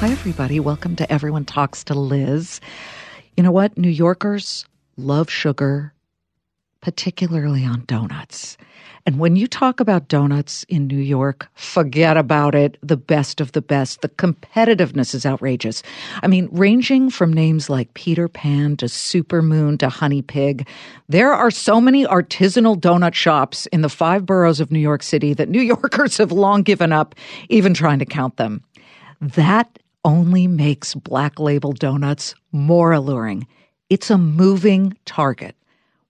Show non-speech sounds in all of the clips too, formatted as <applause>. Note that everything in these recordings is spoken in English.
Hi, everybody. Welcome to Everyone Talks to Liz. You know what? New Yorkers love sugar, particularly on donuts. And when you talk about donuts in New York, forget about it. The best of the best. The competitiveness is outrageous. I mean, ranging from names like Peter Pan to Supermoon to Honey Pig, there are so many artisanal donut shops in the five boroughs of New York City that New <laughs> Yorkers have long given up even trying to count them. That only makes Black Label Donuts more alluring. It's a moving target.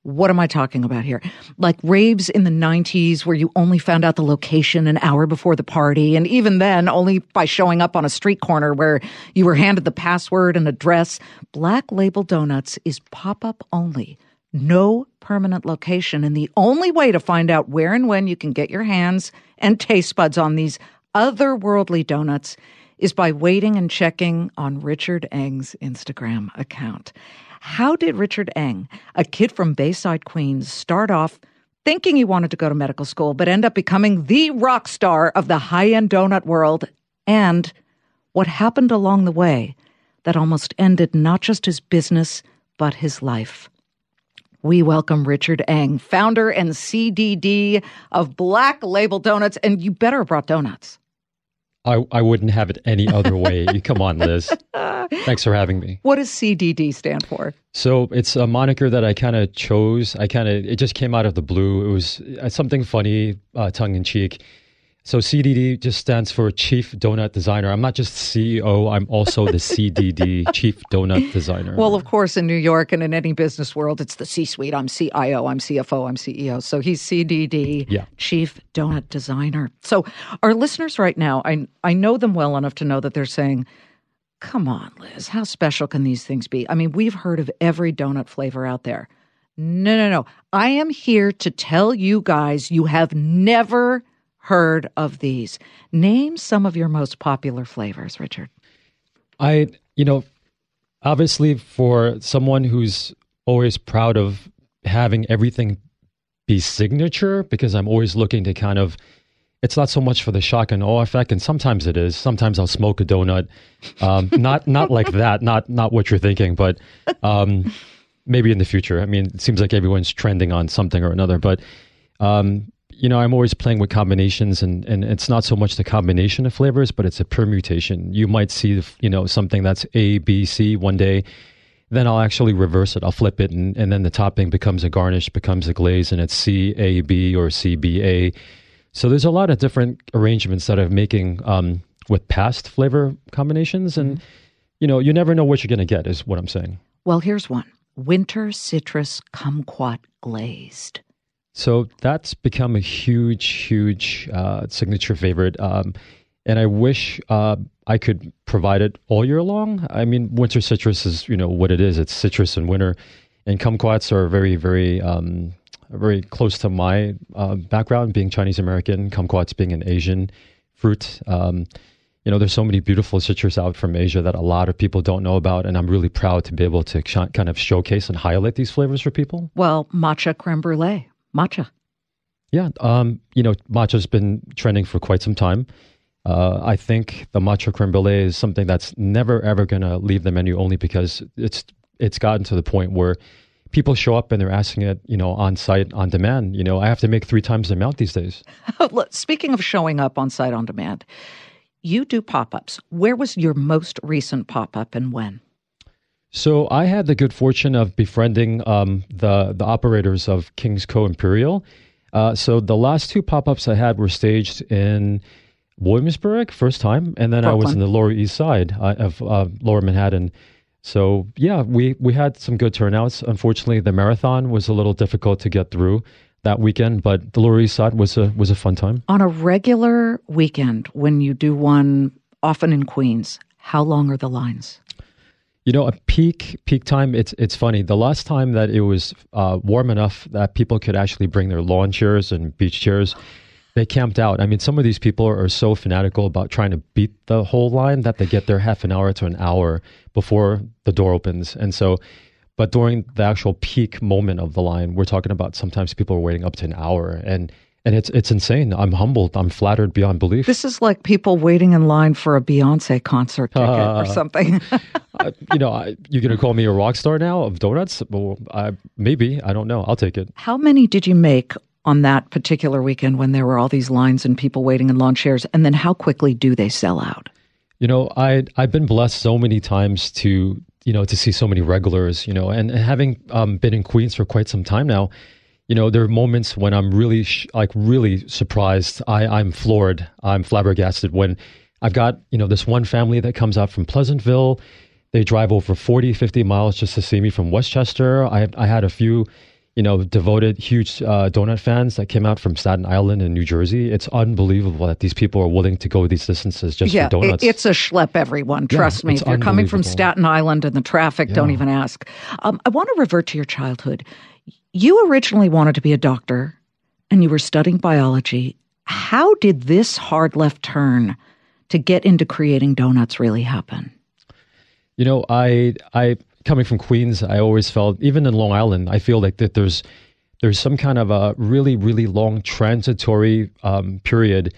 What am I talking about here? Like raves in the 90s where you only found out the location an hour before the party, and even then, only by showing up on a street corner where you were handed the password and address. Black Label Donuts is pop up only. No permanent location, and the only way to find out where and when you can get your hands and taste buds on these otherworldly donuts is by waiting and checking on Richard Eng's Instagram account. How did Richard Eng, a kid from Bayside, Queens, start off thinking he wanted to go to medical school, but end up becoming the rock star of the high end donut world? And what happened along the way that almost ended not just his business, but his life? We welcome Richard Eng, founder and CDD of Black Label Donuts, and you better brought donuts. I, I wouldn't have it any other way. <laughs> Come on, Liz. Thanks for having me. What does CDD stand for? So it's a moniker that I kind of chose. I kind of it just came out of the blue. It was uh, something funny, uh, tongue in cheek. So CDD just stands for Chief Donut Designer. I'm not just CEO, I'm also the CDD, <laughs> Chief Donut Designer. Well, of course, in New York and in any business world, it's the C-suite. I'm CIO, I'm CFO, I'm CEO. So he's CDD, Yeah. Chief Donut Designer. So our listeners right now, I I know them well enough to know that they're saying, "Come on, Liz, how special can these things be?" I mean, we've heard of every donut flavor out there. No, no, no. I am here to tell you guys you have never heard of these. Name some of your most popular flavors, Richard. I, you know, obviously for someone who's always proud of having everything be signature, because I'm always looking to kind of, it's not so much for the shock and awe effect, and sometimes it is. Sometimes I'll smoke a donut, um, <laughs> not not like that, not not what you're thinking, but um, maybe in the future. I mean, it seems like everyone's trending on something or another, but um, you know, I'm always playing with combinations, and, and it's not so much the combination of flavors, but it's a permutation. You might see, you know, something that's A, B, C one day, then I'll actually reverse it. I'll flip it, and, and then the topping becomes a garnish, becomes a glaze, and it's C, A, B, or C, B, A. So there's a lot of different arrangements that I'm making um, with past flavor combinations, and you know, you never know what you're going to get. Is what I'm saying. Well, here's one winter citrus kumquat glazed. So that's become a huge, huge uh, signature favorite. Um, and I wish uh, I could provide it all year long. I mean, winter citrus is, you know, what it is. It's citrus in winter. And kumquats are very, very, um, very close to my uh, background, being Chinese American, kumquats being an Asian fruit. Um, you know, there's so many beautiful citrus out from Asia that a lot of people don't know about. And I'm really proud to be able to sh- kind of showcase and highlight these flavors for people. Well, matcha creme brulee. Matcha. Yeah, um, you know, matcha's been trending for quite some time. Uh, I think the matcha creme brulee is something that's never ever going to leave the menu, only because it's it's gotten to the point where people show up and they're asking it, you know, on site, on demand. You know, I have to make three times the amount these days. <laughs> Speaking of showing up on site on demand, you do pop ups. Where was your most recent pop up and when? So I had the good fortune of befriending um, the the operators of King's Co Imperial. Uh, so the last two pop ups I had were staged in Williamsburg, first time, and then I was in the Lower East Side uh, of uh, Lower Manhattan. So yeah, we we had some good turnouts. Unfortunately, the marathon was a little difficult to get through. that weekend, but the Lower East Side was a was a fun time. On a regular weekend, when you do one, often in Queens, how long are the lines? You know, a peak peak time. It's it's funny. The last time that it was uh, warm enough that people could actually bring their lawn chairs and beach chairs, they camped out. I mean, some of these people are so fanatical about trying to beat the whole line that they get there half an hour to an hour before the door opens, and so but during the actual peak moment of the line, we're talking about sometimes people are waiting up to an hour, and and it's it's insane. I'm humbled. I'm flattered beyond belief. This is like people waiting in line for a Beyonce concert <laughs> ticket uh, or something. <laughs> uh, you know, I, you're going to call me a rock star now of donuts? Well, I, maybe I don't know. I'll take it. How many did you make on that particular weekend when there were all these lines and people waiting in lawn chairs? And then how quickly do they sell out? You know, I I've been blessed so many times to you know, to see so many regulars, you know, and, and having um, been in Queens for quite some time now, you know, there are moments when I'm really, sh- like, really surprised. I, I'm floored. I'm flabbergasted when I've got, you know, this one family that comes out from Pleasantville. They drive over 40, 50 miles just to see me from Westchester. I, I had a few you know, devoted, huge uh, donut fans that came out from Staten Island and New Jersey. It's unbelievable that these people are willing to go these distances just yeah, for donuts. it's a schlep, everyone. Trust yeah, me. If you're coming from Staten Island and the traffic, yeah. don't even ask. Um, I want to revert to your childhood. You originally wanted to be a doctor and you were studying biology. How did this hard left turn to get into creating donuts really happen? You know, I I coming from Queens, I always felt, even in Long Island, I feel like that there's there's some kind of a really really long transitory um, period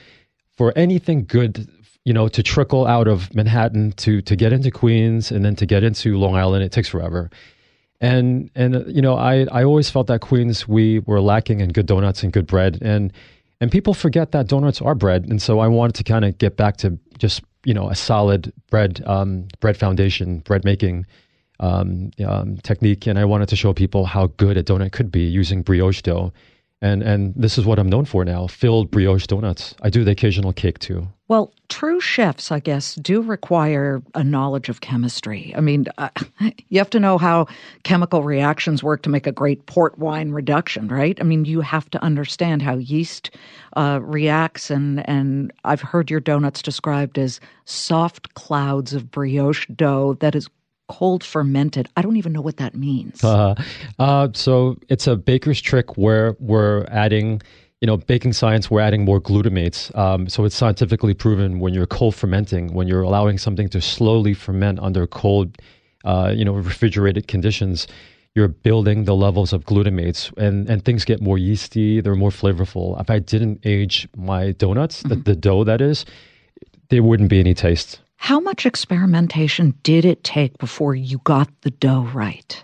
for anything good, you know, to trickle out of Manhattan to to get into Queens and then to get into Long Island. It takes forever. And and you know, I I always felt that Queens we were lacking in good donuts and good bread and and people forget that donuts are bread. And so I wanted to kind of get back to just you know a solid bread um, bread foundation, bread making um, um, technique, and I wanted to show people how good a donut could be using brioche dough. And and this is what I'm known for now: filled brioche donuts. I do the occasional cake too. Well, true chefs, I guess, do require a knowledge of chemistry. I mean, uh, <laughs> you have to know how chemical reactions work to make a great port wine reduction, right? I mean, you have to understand how yeast uh, reacts, and and I've heard your donuts described as soft clouds of brioche dough that is cold fermented. I don't even know what that means. <laughs> Uh, uh, so it's a baker's trick where we're adding, you know, baking science, we're adding more glutamates. Um, so it's scientifically proven when you're cold fermenting, when you're allowing something to slowly ferment under cold, uh, you know, refrigerated conditions, you're building the levels of glutamates and, and things get more yeasty, they're more flavorful. If I didn't age my donuts, mm-hmm. the, the dough that is, there wouldn't be any taste. How much experimentation did it take before you got the dough right?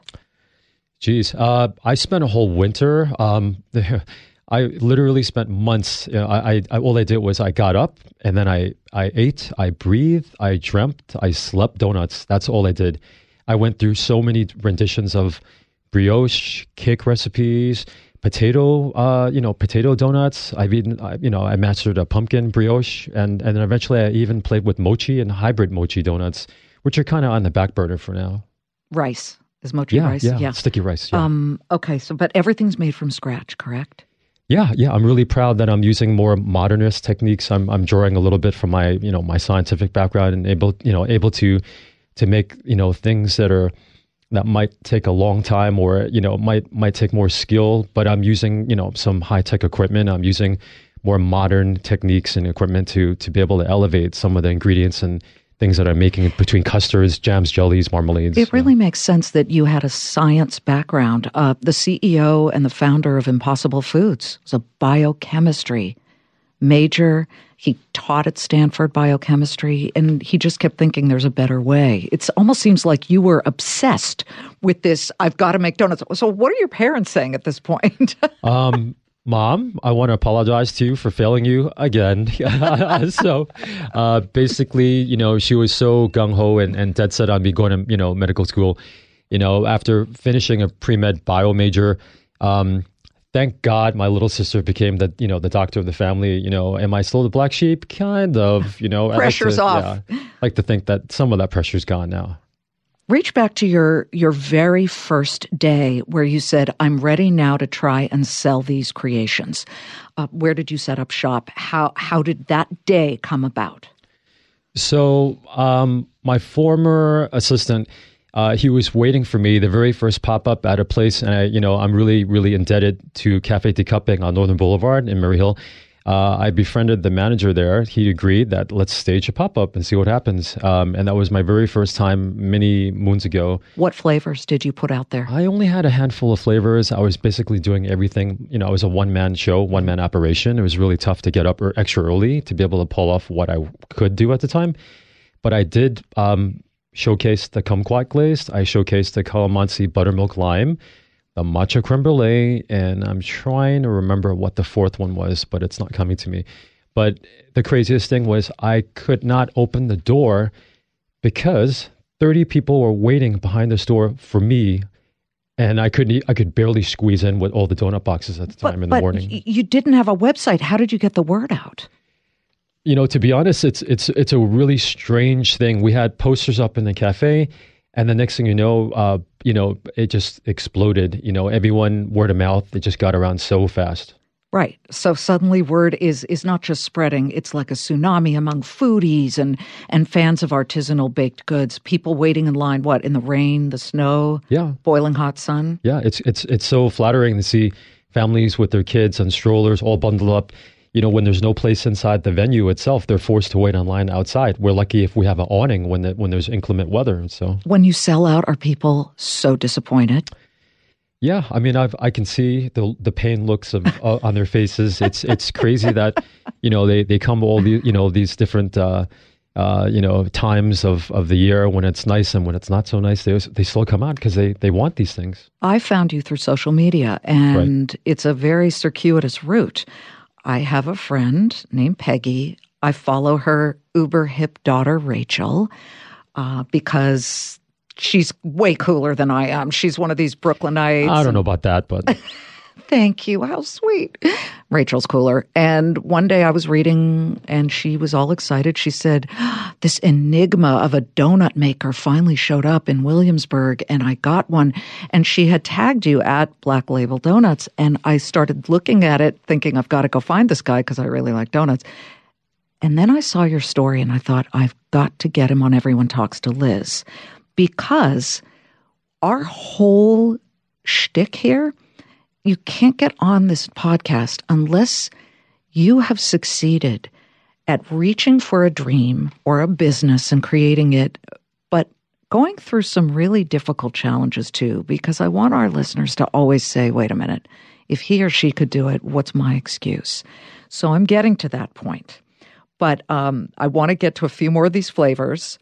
Geez, uh, I spent a whole winter. Um, <laughs> I literally spent months. You know, I, I, all I did was I got up and then I, I ate, I breathed, I dreamt, I slept donuts. That's all I did. I went through so many renditions of brioche, cake recipes, potato, uh, you know, potato donuts. I've eaten, you know, I mastered a pumpkin brioche, and and then eventually I even played with mochi and hybrid mochi donuts, which are kind of on the back burner for now. Rice is mochi yeah, rice, yeah, yeah, sticky rice. Yeah. Um, okay, so but everything's made from scratch, correct? Yeah, yeah. I'm really proud that I'm using more modernist techniques. I'm I'm drawing a little bit from my you know my scientific background and able you know able to to make you know things that are that might take a long time or you know might might take more skill but i'm using you know some high tech equipment. I'm using more modern techniques and equipment to to be able to elevate some of the ingredients and things that i'm making between custards jams jellies marmalades. It really makes sense that you had a science background. Uh, the ceo and the founder of impossible foods was a biochemistry major he taught at Stanford biochemistry, and he just kept thinking there's a better way. It almost seems like you were obsessed with this. I've got to make donuts. So, what are your parents saying at this point? <laughs> um, Mom, I want to apologize to you for failing you again. <laughs> so, uh, basically, you know, she was so gung ho and, and dead set on me going to, you know, medical school. You know, after finishing a pre med bio major, um, thank God my little sister became the you know the doctor of the family. You know, am I still the black sheep? Kind of. You know, pressure's like to, off. Yeah, like to think that some of that pressure's gone now. Reach back to your your very first day where you said, "I'm ready now to try and sell these creations." Uh, where did you set up shop? How how did that day come about? So, um, my former assistant, uh, he was waiting for me the very first pop up at a place, and I, you know, I'm really really indebted to Cafe de Cupping on Northern Boulevard in Murray Hill uh, I befriended the manager there. He agreed that let's stage a pop up and see what happens. Um, and that was my very first time many moons ago. What flavors did you put out there? I only had a handful of flavors. I was basically doing everything. You know, I was a one man show, one man operation. It was really tough to get up extra early to be able to pull off what I could do at the time. But I did um, showcase the kumquat glazed. I showcased the calamansi buttermilk lime the matcha creme brulee, and I'm trying to remember what the fourth one was, but it's not coming to me. But the craziest thing was I could not open the door because 30 people were waiting behind the store for me and I couldn't. I could barely squeeze in with all the donut boxes at the time but, in the morning. You didn't have a website. How did you get the word out? You know, to be honest, it's it's it's a really strange thing. We had posters up in the cafe, and the next thing you know, uh, you know, it just exploded. You know, everyone word of mouth. It just got around so fast. Right. So suddenly word is is not just spreading, it's like a tsunami among foodies and and fans of artisanal baked goods, people waiting in line what, in the rain, the snow, yeah, boiling hot sun. Yeah, it's it's it's so flattering to see families with their kids and strollers all bundled up you know, when there's no place inside the venue itself, they're forced to wait online outside. We're lucky if we have an awning when the, when there's inclement weather. So when you sell out, are people so disappointed? Yeah, I mean, I've I can see the the pain looks of uh, on their faces. It's it's crazy that you know they they come all the you know these different. Uh, uh, you know, times of, of the year when it's nice and when it's not so nice, they, they still come out because they, they want these things. I found you through social media, and right. it's a very circuitous route. I have a friend named Peggy. I follow her uber hip daughter, Rachel, uh, because she's way cooler than I am. She's one of these Brooklynites. I don't know about that, but. <laughs> Thank you. How sweet. Rachel's cooler. And one day I was reading and she was all excited. She said, <gasps> This enigma of a donut maker finally showed up in Williamsburg and I got one. And she had tagged you at Black Label Donuts. And I started looking at it thinking, I've got to go find this guy because I really like donuts. And then I saw your story and I thought, I've got to get him on Everyone Talks to Liz because our whole shtick here you can't get on this podcast unless you have succeeded at reaching for a dream or a business and creating it, but going through some really difficult challenges too, because I want our listeners to always say, wait a minute, if he or she could do it, what's my excuse? So I'm getting to that point. But um, I want to get to a few more of these flavors.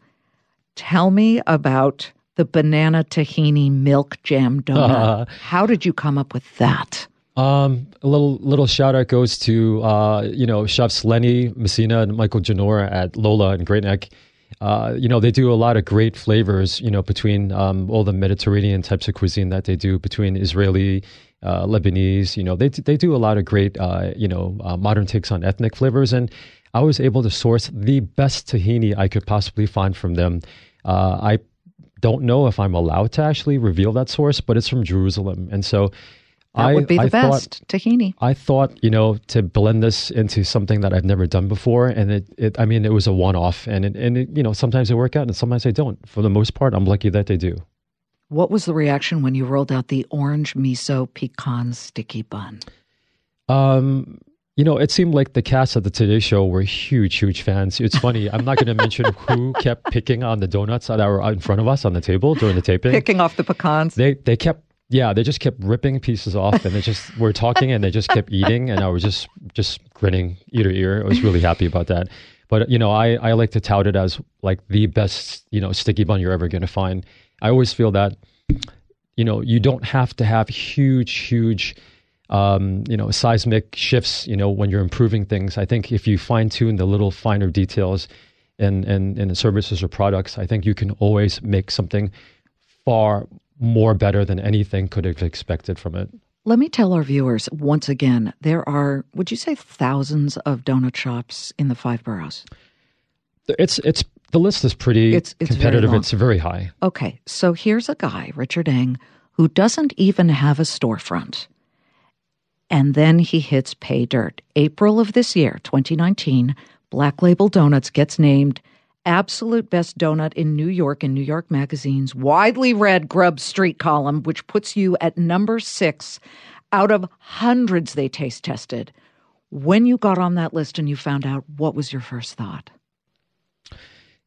Tell me about the banana tahini milk jam donut. How did you come up with that? Um, a little little shout out goes to uh, you know chefs Lenny Messina and Michael Ginor at Lola and Great Neck. Uh, you know they do a lot of great flavors. You know between um, all the Mediterranean types of cuisine that they do between Israeli, uh, Lebanese. You know they they do a lot of great uh, you know uh, modern takes on ethnic flavors, and I was able to source the best tahini I could possibly find from them. Uh, I don't know if I'm allowed to actually reveal that source, but it's from Jerusalem. And so that I, would be the I best thought, tahini. I thought, you know, to blend this into something that I've never done before, and it, it I mean, it was a one-off, and it, and it, you know, sometimes they work out, and sometimes they don't. For the most part, I'm lucky that they do. What was the reaction when you rolled out the orange miso pecan sticky bun? Um, you know, it seemed like the cast of the Today Show were huge, huge fans. It's <laughs> funny. I'm not going to mention who kept picking on the donuts that were in front of us on the table during the taping. Picking off the pecans. They they kept yeah, they just kept ripping pieces off, and they just <laughs> we're talking, and they just kept eating, and I was just just grinning ear to ear. I was really happy about that. But you know, I I like to tout it as like the best you know sticky bun you're ever going to find. I always feel that you know you don't have to have huge, huge um, you know, seismic shifts, you know, when you're improving things. I think if you fine tune the little finer details in, in, in the services or products, I think you can always make something far more better than anything could have expected from it. Let me tell our viewers once again there are, would you say, thousands of donut shops in the five boroughs? It's it's the list is pretty It's- it's very competitive. long. it's very high. Okay, so here's a guy, Richard Eng, who doesn't even have a storefront. And then he hits pay dirt. April of this year, 2019, Black Label Donuts gets named absolute best donut in New York in New York Magazine's widely read Grub Street column, which puts you at number six out of hundreds they taste tested. When you got on that list and you found out, what was your first thought?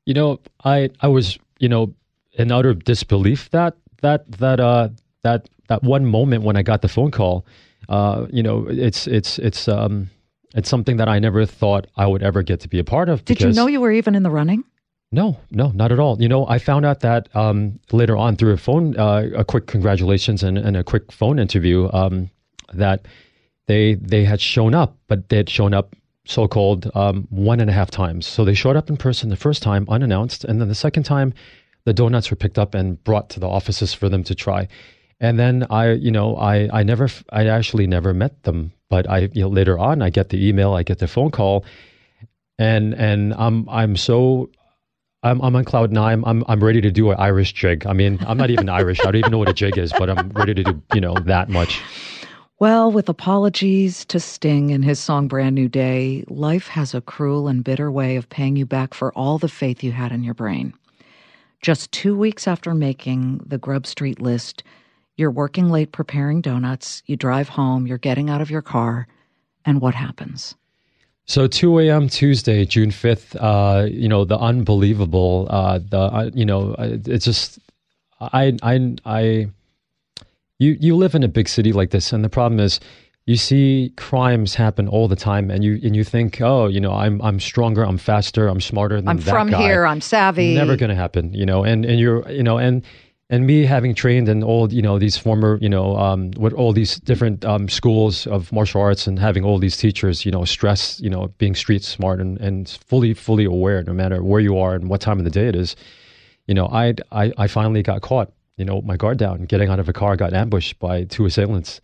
You know, I I was you know in utter disbelief that that that uh that that one moment when I got the phone call. Uh, you know, it's it's it's um it's something that I never thought I would ever get to be a part of. Did you know you were even in the running? No, no, not at all. You know, I found out that um, later on through a phone, uh, a quick congratulations and, and a quick phone interview, um, that they they had shown up, but they had shown up so called um, one and a half times. So they showed up in person the first time unannounced, and then the second time, the donuts were picked up and brought to the offices for them to try. And then I, you know, I I never, I actually never met them, but I, you know, later on, I get the email, I get the phone call, and and I'm I'm so I'm I'm on cloud nine. I'm I'm ready to do an Irish jig. I mean, I'm not even Irish. I don't even know what a jig is, but I'm ready to do you know that much. Well, with apologies to Sting in his song Brand New Day, life has a cruel and bitter way of paying you back for all the faith you had in your brain. Just two weeks after making the Grub Street list, you're working late preparing donuts, you drive home, you're getting out of your car, and what happens? So 2 a.m. Tuesday, June 5th. Uh, you know the unbelievable. Uh, the uh, you know uh, it's just I I I. You you live in a big city like this, and the problem is you see crimes happen all the time, and you and you think, oh, you know, I'm I'm stronger, I'm faster, I'm smarter than I'm that from guy. here, I'm savvy. never going to happen you know and and you're you know and and me having trained in all you know these former you know um with all these different um schools of martial arts and having all these teachers you know stress you know being street smart and and fully fully aware no matter where you are and what time of the day it is you know i i, I finally got caught you know my guard down getting out of a car got ambushed by two assailants.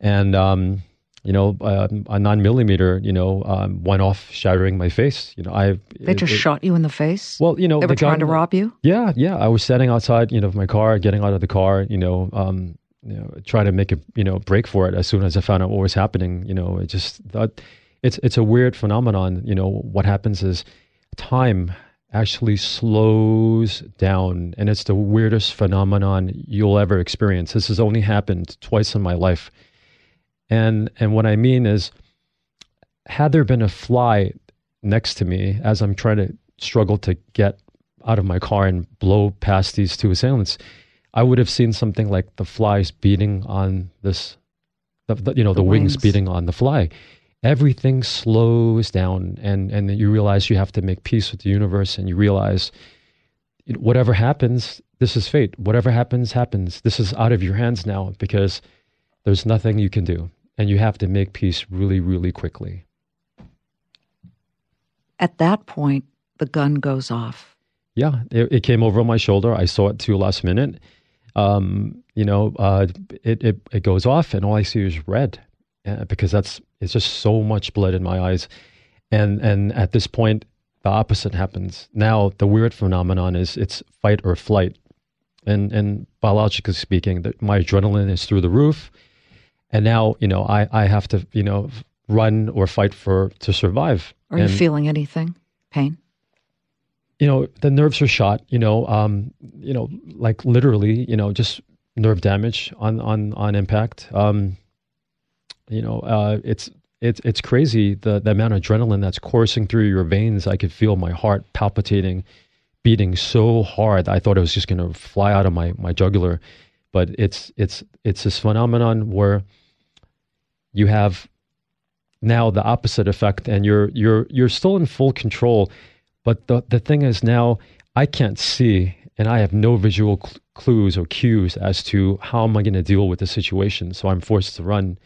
And um you know, uh, a nine millimeter, you know, um, went off, shattering my face. You know, I They just it- shot you in the face? Well, you know, they were the trying to rob you? yeah, yeah. I was standing outside, you know, of my car, getting out of the car, you know, um, you know, trying to make a you know break for it. As soon as I found out what was happening, you know, it just that it's it's a weird phenomenon. You know, what happens is time actually slows down, and it's the weirdest phenomenon you'll ever experience. This has only happened twice in my life, and and what I mean is, had there been a fly next to me as I'm trying to struggle to get out of my car and blow past these two assailants, I would have seen something like the flies beating on this, the, the, you know, the, The wings. wings. beating on the fly. Everything slows down, and and you realize you have to make peace with the universe, and you realize whatever happens, this is fate. Whatever happens, happens. This is out of your hands now because there's nothing you can do, and you have to make peace really, really quickly. At that point, the gun goes off. Yeah, it, it came over my shoulder. I saw it too last minute. Um, you know, uh, it, it it goes off, and all I see is red, uh, because that's it's just so much blood in my eyes, and and at this point, the opposite happens. Now, the weird phenomenon is it's fight or flight, and and biologically speaking, the, my adrenaline is through the roof, and now you know I I have to you know run or fight for to survive. Are and, you feeling anything? Pain? you know the nerves are shot you know um you know like literally you know just nerve damage on on on impact um you know uh it's it's it's crazy the the amount of adrenaline that's coursing through your veins i could feel my heart palpitating beating so hard i thought it was just going to fly out of my my jugular but it's it's it's this phenomenon where you have now the opposite effect and you're you're you're still in full control but the the thing is now I can't see and I have no visual cl- clues or cues as to how am I going to deal with the situation. So I'm forced to run.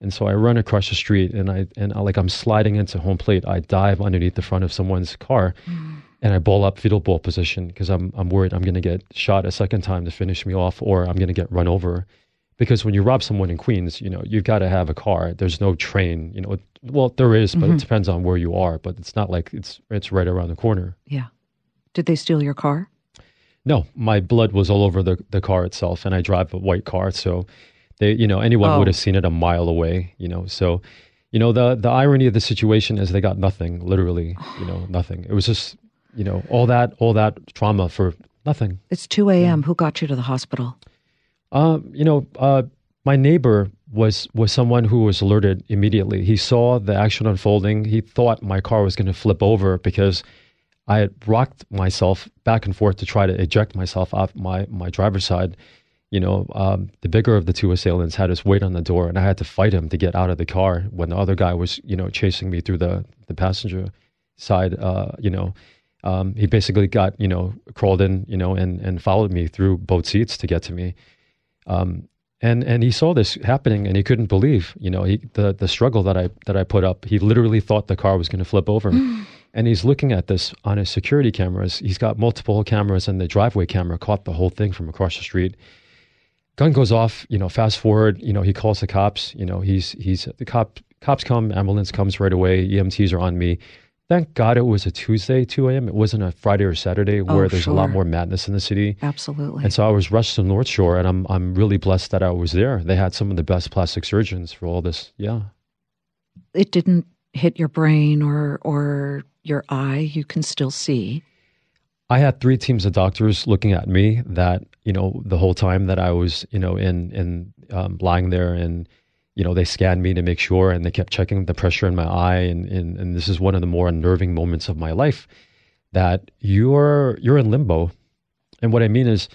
And so I run across the street and I and I, like I'm sliding into home plate. I dive underneath the front of someone's car mm. and I ball up fetal ball position because I'm I'm worried I'm going to get shot a second time to finish me off or I'm going to get run over. Because when you rob someone in Queens, you know, you've got to have a car. There's no train, you know. Well, there is, but it mm-hmm. depends on where you are, but it's not like it's it's right around the corner. Yeah. Did they steal your car? No, my blood was all over the, the car itself, and I drive a white car, so they, you know, anyone Oh. would have seen it a mile away, you know. So, you know, the the irony of the situation is they got nothing, literally, you know, nothing. It was just, you know, all that all that trauma for nothing. It's 2 a.m. Who got you to the hospital? Um, you know, uh, my neighbor was was someone who was alerted immediately. He saw the action unfolding. He thought my car was going to flip over because I had rocked myself back and forth to try to eject myself off my my driver's side. You know, um, the bigger of the two assailants had us wait on the door, and I had to fight him to get out of the car when the other guy was, you know, chasing me through the the passenger side. Uh, you know, um, he basically got, you know, crawled in, you know, and and followed me through both seats to get to me. Um, and and he saw this happening, and he couldn't believe, you know, he, the the struggle that I that I put up. He literally thought the car was going to flip over, and he's looking at this on his security cameras. He's got multiple cameras, and the driveway camera caught the whole thing from across the street. Gun goes off, you know. Fast forward, you know, he calls the cops. You know, he's he's the cop. Cops come, ambulance comes right away. EMTs are on me. Thank God it was a Tuesday, 2 a.m. It wasn't a Friday or Saturday where Oh, there's a lot more madness in the city. Absolutely. And so I was rushed to North Shore, and I'm I'm really blessed that I was there. They had some of the best plastic surgeons for all this. Yeah, it didn't hit your brain or or your eye. You can still see. I had three teams of doctors looking at me. That you know the whole time that I was you know in in um, lying there, and you know they scanned me to make sure, and they kept checking the pressure in my eye, and and, and this is one of the more unnerving moments of my life. That you're you're in limbo, and what I mean is.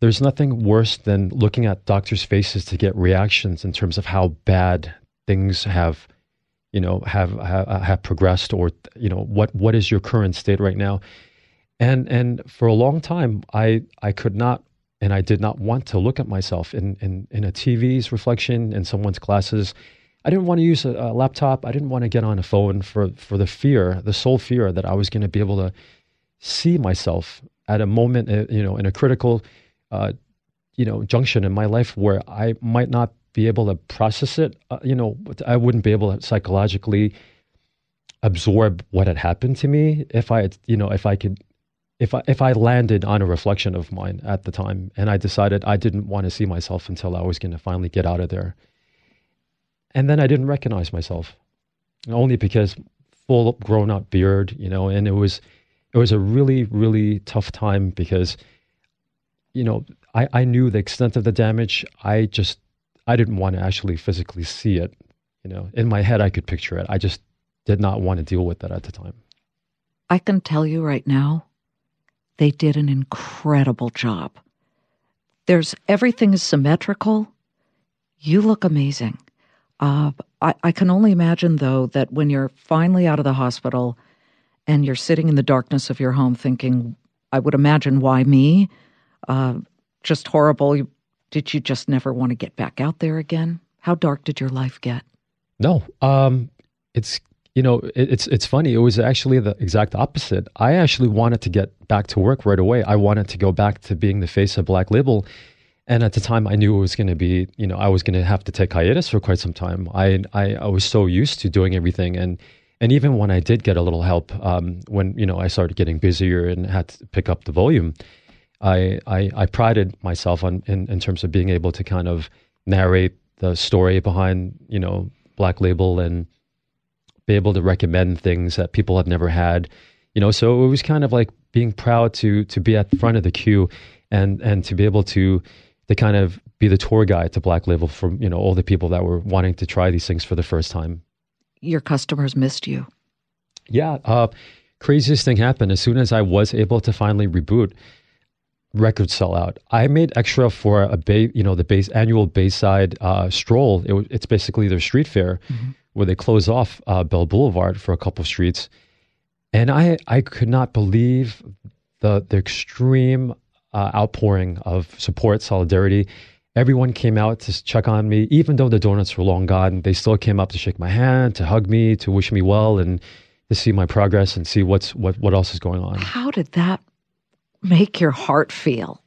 There's nothing worse than looking at doctors' faces to get reactions in terms of how bad things have you know have have, have progressed or you know what what is your current state right now and and for a long time i i could not and i did not want to look at myself in in, in a tv's reflection in someone's glasses i didn't want to use a, a laptop i didn't want to get on a phone for for the fear the sole fear that i was going to be able to see myself at a moment uh, you know in a critical uh, you know junction in my life where I might not be able to process it. Uh, you know, I wouldn't be able to psychologically absorb what had happened to me if I, you know, if I could, if I if I landed on a reflection of mine at the time, and I decided I didn't want to see myself until I was going to finally get out of there, and then I didn't recognize myself, only because full grown up beard, you know, and it was it was a really really tough time because you know, I, I knew the extent of the damage. I just, I didn't want to actually physically see it. You know, in my head, I could picture it. I just did not want to deal with that at the time. I can tell you right now, they did an incredible job. There's everything is symmetrical. You look amazing. Uh, I, I can only imagine, though, that when you're finally out of the hospital and you're sitting in the darkness of your home thinking, I would imagine, why me? Uh, just horrible. Did you just never want to get back out there again? How dark did your life get? No, um, it's you know, it, it's it's funny. It was actually the exact opposite. I actually wanted to get back to work right away. I wanted to go back to being the face of Black Label, and at the time, I knew it was going to be, you know, I was going to have to take hiatus for quite some time. I, I I was so used to doing everything, and and even when I did get a little help, um, when you know I started getting busier and had to pick up the volume, I I, I prided myself on in, in terms of being able to kind of narrate the story behind you know Black Label and be able to recommend things that people have never had you know? So it was kind of like being proud to to be at the front of the queue and and to be able to to kind of be the tour guide to black label for you know all the people that were wanting to try these things for the first time. Your customers missed you. yeah uh craziest thing happened. As soon as i was able to finally reboot records sell out i made extra for a bay you know the base annual bayside uh stroll it, it's basically their street fair where they close off uh, Bell Boulevard for a couple of streets, and I I could not believe the the extreme uh, outpouring of support, solidarity. Everyone came out to check on me, even though the donuts were long gone. They still came up to shake my hand, to hug me, to wish me well, and to see my progress and see what's what what else is going on. How did that make your heart feel?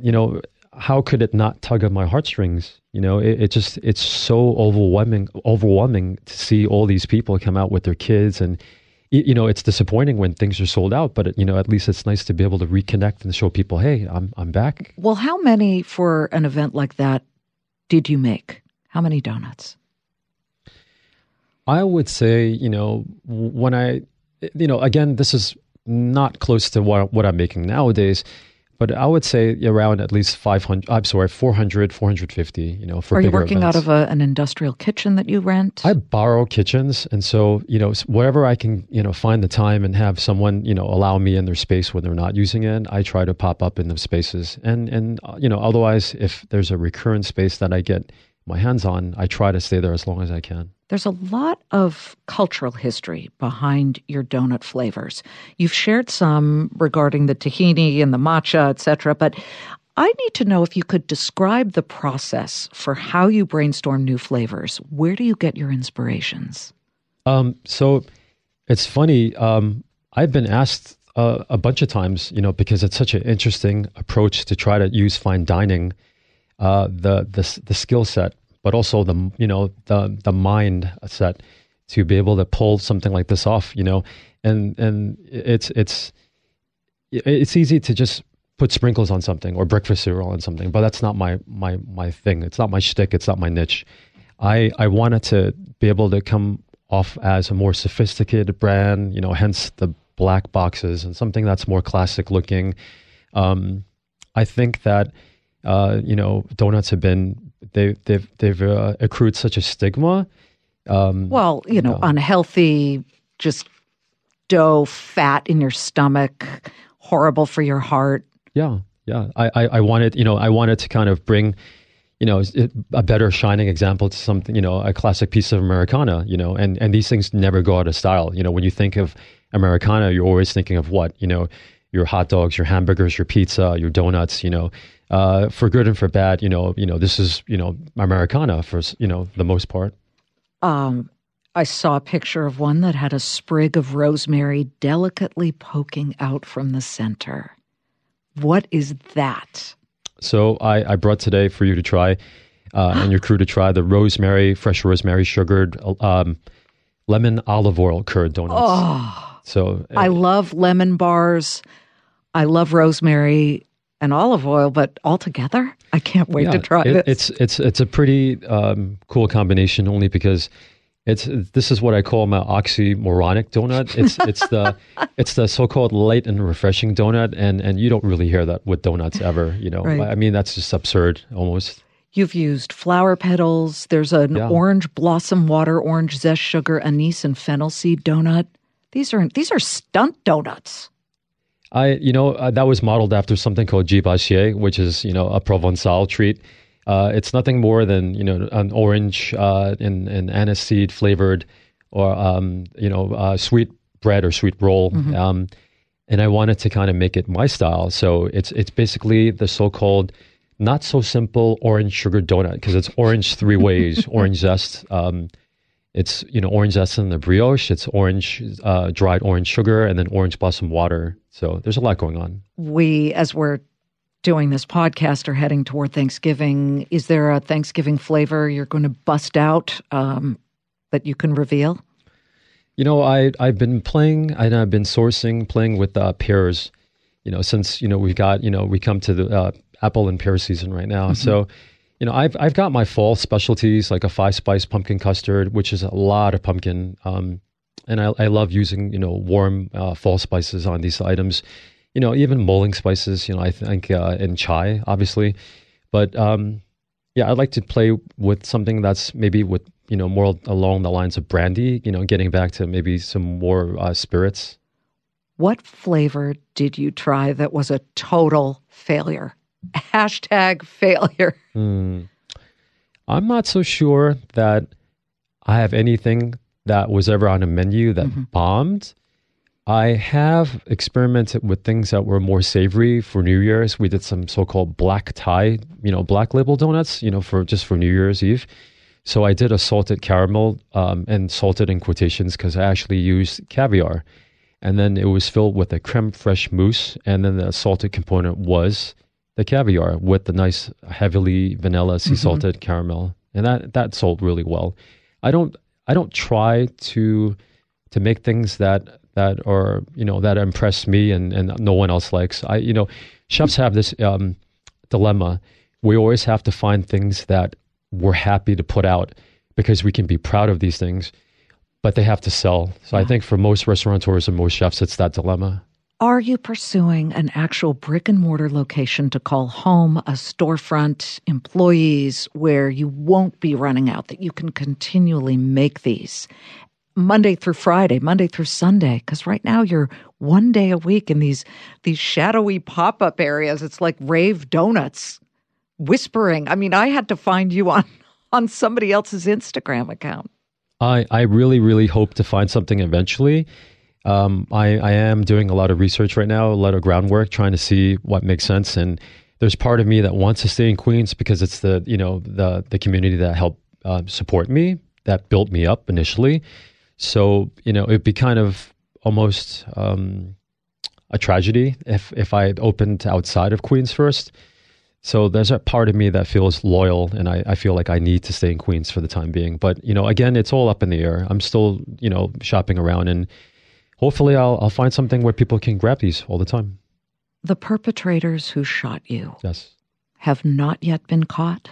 you know, how could it not tug at my heartstrings? You know, it, it just it's so overwhelming overwhelming to see all these people come out with their kids and you know, it's disappointing when things are sold out, but you know, at least it's nice to be able to reconnect and show people, hey, I'm I'm back. Well, how many for an event like that did you make? How many donuts? I would say, you know, when I, you know, again, this is not close to what what I'm making nowadays but I would say around at least 500, I'm sorry, 400, 450, you know, for Are you working events. out of a, an industrial kitchen that you rent? I borrow kitchens. And so, you know, wherever I can, you know, find the time and have someone, you know, allow me in their space when they're not using it, I try to pop up in those spaces. And, and, uh, you know, otherwise, if there's a recurrent space that I get my hands on, I try to stay there as long as I can. There's a lot of cultural history behind your donut flavors. You've shared some regarding the tahini and the matcha, etc., but I need to know if you could describe the process for how you brainstorm new flavors. Where do you get your inspirations? Um, so it's funny. Um, I've been asked uh, a bunch of times, you know, because it's such an interesting approach to try to use fine dining, uh, the the the skill set but also the you know the the mind set to be able to pull something like this off. You know, and and it's it's it's easy to just put sprinkles on something or breakfast cereal on something, but that's not my my my thing. It's not my shtick. It's not my niche. I I wanted to be able to come off as a more sophisticated brand. You know, hence the black boxes and something that's more classic looking. Um, I think that uh, you know donuts have been they they've they've uh, accrued such a stigma. Um, well, you know, unhealthy, just dough, fat in your stomach, horrible for your heart. Yeah, yeah. I, I, I wanted, you know, I wanted to kind of bring, you know, a better shining example to something, you know, a classic piece of Americana, you know, and and these things never go out of style. You know, when you think of Americana, you're always thinking of what, you know, your hot dogs, your hamburgers, your pizza, your donuts, you know, uh, for good and for bad, you know, you know, this is, you know, Americana for, you know, the most part. Um, I saw a picture of one that had a sprig of rosemary delicately poking out from the center. What is that? So I, I brought today for you to try uh, and your crew to try the rosemary, fresh rosemary sugared um, lemon olive oil curd donuts. Oh, so I uh, love lemon bars. I love rosemary and olive oil, but all together, I can't wait yeah, to try it, this. It's it's it's a pretty um, cool combination, only because it's this is what I call my oxymoronic donut. It's it's the <laughs> it's the so-called light and refreshing donut, and and you don't really hear that with donuts ever. You know, right. I mean that's just absurd almost. You've used flower petals. There's an yeah. orange blossom water, orange zest sugar, anise, and fennel seed donut. These are these are stunt donuts. I, you know, uh, that was modeled after something called gibassier, which is, you know, a Provençal treat. Uh, it's nothing more than, you know, an orange uh, and, and anise seed flavored or, um, you know, uh, sweet bread or sweet roll. Mm-hmm. Um, and I wanted to kind of make it my style. So it's, it's basically the so-called not so simple orange sugar donut because it's orange three ways, <laughs> orange zest, um, it's you know orange zest in the brioche. It's orange uh, dried orange sugar and then orange blossom water. So there's a lot going on. We, as we're doing this podcast, are heading toward Thanksgiving. Is there a Thanksgiving flavor you're going to bust out um, that you can reveal? You know, I I've been playing and I've been sourcing, playing with uh, pears. You know, since you know we've got you know we come to the uh, apple and pear season right now, mm-hmm. so you know, I've I've got my fall specialties like a five spice pumpkin custard, which is a lot of pumpkin, um, and I, I love using you know warm uh, fall spices on these items. You know, even mulling spices. You know, I think uh, in chai, obviously, but um, yeah, I'd like to play with something that's maybe with you know more along the lines of brandy. You know, getting back to maybe some more uh, spirits. What flavor did you try that was a total failure? Hashtag failure. Mm. I'm not so sure that I have anything that was ever on a menu that mm-hmm. bombed. I have experimented with things that were more savory for New Year's. We did some so-called black tie, you know, black label donuts, you know, for just for New Year's Eve. So I did a salted caramel um, and salted in quotations because I actually used caviar, and then it was filled with a creme fraiche mousse, and then the salted component was the caviar with the nice heavily vanilla sea mm-hmm. salted mm-hmm. caramel, and that that sold really well. I don't I don't try to to make things that that are you know that impress me and and no one else likes. I you know chefs have this um, dilemma. We always have to find things that we're happy to put out because we can be proud of these things, but they have to sell. So yeah. I think for most restaurateurs and most chefs, it's that dilemma. Are you pursuing an actual brick and mortar location to call home, a storefront, employees where you won't be running out, that you can continually make these Monday through Friday, Monday through Sunday? Because right now you're one day a week in these these shadowy pop up areas. It's like rave donuts, whispering. I mean, I had to find you on on somebody else's Instagram account. I I really really hope to find something eventually. Um, I, I am doing a lot of research right now, a lot of groundwork, trying to see what makes sense. And there's part of me that wants to stay in Queens because it's the you know the the community that helped uh, support me, that built me up initially. So you know it'd be kind of almost um, a tragedy if if I opened outside of Queens first. So there's a part of me that feels loyal, and I, I feel like I need to stay in Queens for the time being. But you know, again, it's all up in the air. I'm still you know shopping around and hopefully I'll, I'll find something where people can grab these all the time. The perpetrators who shot you yes. have not yet been caught?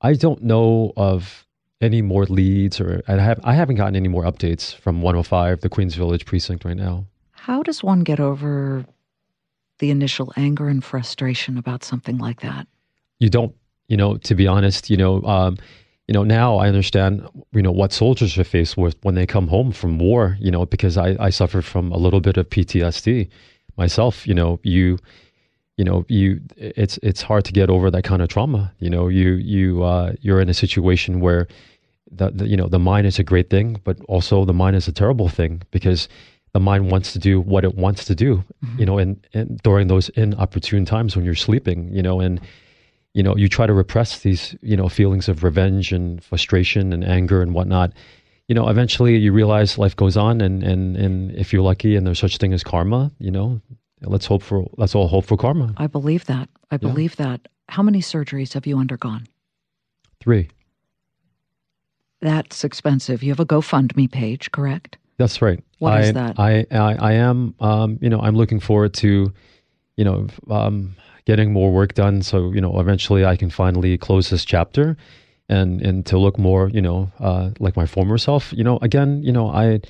I don't know of any more leads or I, have, I haven't gotten any more updates from 105, the Queens Village precinct right now. How does one get over the initial anger and frustration about something like that? You don't, you know, to be honest, you know, um, you know, now I understand, you know, what soldiers are faced with when they come home from war, you know, because I, I suffer from a little bit of PTSD myself, you know, you, you know, you, it's, it's hard to get over that kind of trauma. You know, you, you, uh, you're in a situation where the, the, you know, the mind is a great thing, but also the mind is a terrible thing because the mind wants to do what it wants to do, mm-hmm. you know, and, and during those inopportune times when you're sleeping, you know, and, you know, you try to repress these, you know, feelings of revenge and frustration and anger and whatnot. You know, eventually you realize life goes on, and and and if you're lucky, and there's such a thing as karma, you know, let's hope for let's all hope for karma. I believe that. I believe yeah. that. How many surgeries have you undergone? Three. That's expensive. You have a GoFundMe page, correct? That's right. What I, is that? I, I, I am, um, you know, I'm looking forward to, you know, um, getting more work done. So, you know, eventually I can finally close this chapter and, and to look more, you know, uh, like my former self. You know, again, you know, I,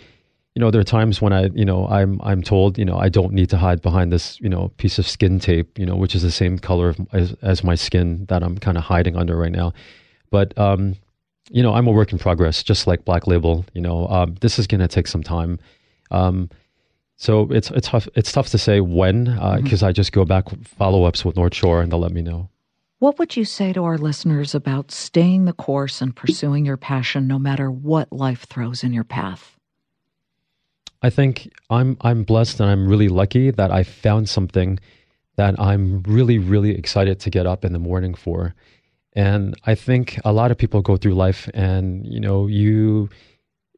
you know, there are times when I, you know, I'm, I'm told, you know, I don't need to hide behind this, you know, piece of skin tape, you know, which is the same color as, as my skin that I'm kind of hiding under right now. But, um, you know, I'm a work in progress, just like Black Label. You know, um, this is to take some time. Um, so it's it's tough it's tough to say when because uh, mm-hmm. I just go back follow ups with North Shore and they'll let me know. What would you say to our listeners about staying the course and pursuing your passion no matter what life throws in your path? I think I'm I'm blessed and I'm really lucky that I found something that I'm really really excited to get up in the morning for. And I think a lot of people go through life and you know you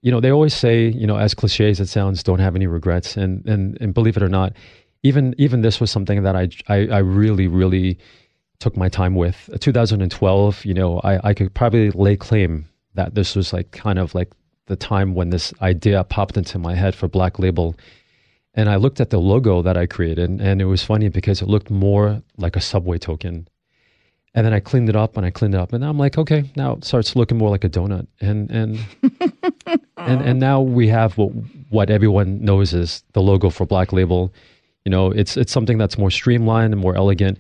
you know, they always say, you know, as cliche as it sounds, don't have any regrets. And and and believe it or not, even even this was something that I I, I really really took my time with. Uh, 2012, you know, I I could probably lay claim that this was like kind of like the time when this idea popped into my head for Black Label. And I looked at the logo that I created, and it was funny because it looked more like a subway token and then I cleaned it up and I cleaned it up, and now I'm like, okay, now it starts looking more like a donut, and and <laughs> and and now we have what what everyone knows is the logo for Black Label. You know, it's it's something that's more streamlined and more elegant.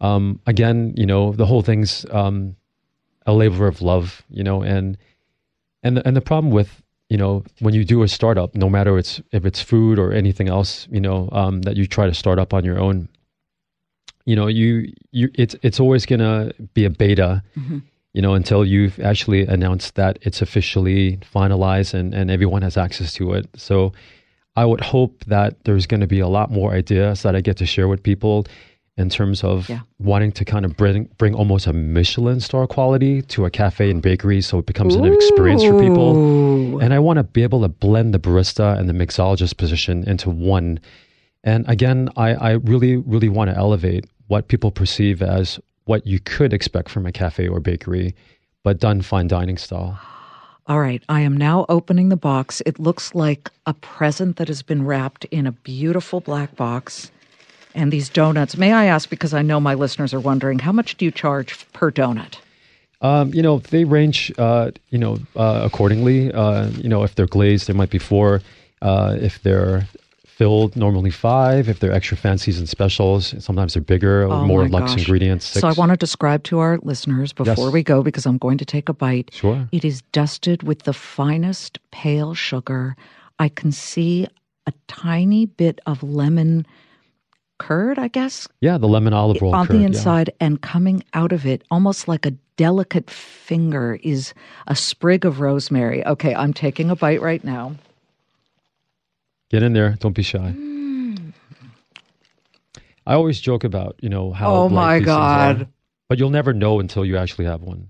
Um, again, you know, the whole thing's um, a labor of love. You know, and and the, and the problem with you know when you do a startup, no matter it's if it's food or anything else, you know, um, that you try to start up on your own you know you you it's it's always going to be a beta mm-hmm. you know until you've actually announced that it's officially finalized and and everyone has access to it so i would hope that there's going to be a lot more ideas that i get to share with people in terms of yeah. wanting to kind of bring bring almost a Michelin star quality to a cafe and bakery so it becomes Ooh. an experience for people. And I want to be able to blend the barista and the mixologist position into one and again, I, I really, really want to elevate what people perceive as what you could expect from a cafe or bakery, but done fine dining style. All right, I am now opening the box. It looks like a present that has been wrapped in a beautiful black box. And these donuts, may I ask, because I know my listeners are wondering, how much do you charge per donut? Um, you know, they range, uh, you know, uh, accordingly. Uh, you know, if they're glazed, there might be four. Uh, if they're filled, normally five. If they're extra fancies and specials, sometimes they're bigger, Oh more luxe gosh. ingredients. Six. So I want to describe to our listeners before Yes. we go, because I'm going to take a bite. Sure. It is dusted with the finest pale sugar. I can see a tiny bit of lemon curd, I guess, Yeah, the lemon olive roll on curd, the yeah. inside, and coming out of it, almost like a delicate finger, is a sprig of rosemary. Okay, I'm taking a bite right now. Get in there. Don't be shy. Mm. I always joke about, you know, how. Oh my things are, God. But you'll never know until you actually have one.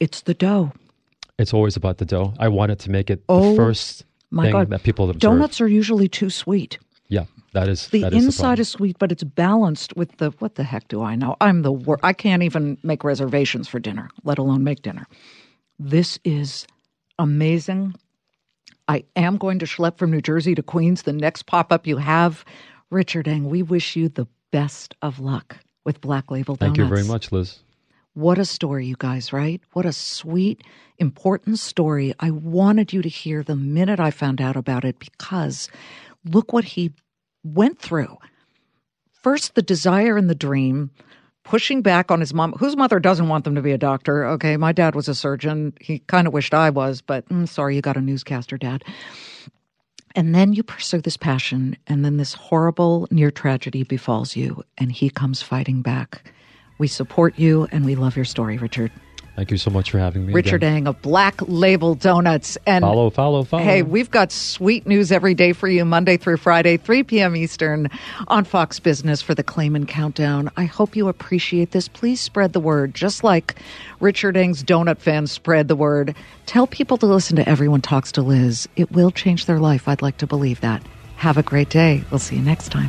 It's the dough. It's always about the dough. I wanted to make it Oh, the first My thing God. that people observe. Donuts are usually too sweet. Yeah, that is The that is inside problem. is sweet, but it's balanced with the what the heck do I know? I'm the wor- I can't even make reservations for dinner, let alone make dinner. This is amazing. I am going to schlep from New Jersey to Queens. The next pop up you have, Richard Ng, we wish you the best of luck with Black Label Donuts. Thank you very much, Liz. What a story, you guys, right? What a sweet, important story. I wanted you to hear the minute I found out about it because look what he went through. First, the desire and the dream, pushing back on his mom, whose mother doesn't want them to be a doctor. Okay, my dad was a surgeon. He kind of wished I was, but mm, sorry, you got a newscaster, dad. And then you pursue this passion, and then this horrible near tragedy befalls you, and he comes fighting back. We support you, and we love your story, Richard. Thank you so much for having me. Richard again. Ang of Black Label Donuts. And Follow, follow, follow. Hey, we've got sweet news every day for you, Monday through Friday, 3 p.m. Eastern on Fox Business for the Claman Countdown. I hope you appreciate this. Please spread the word, just like Richard Ng's donut fans spread the word. Tell people to listen to Everyone Talks to Liz. It will change their life. I'd like to believe that. Have a great day. We'll see you next time.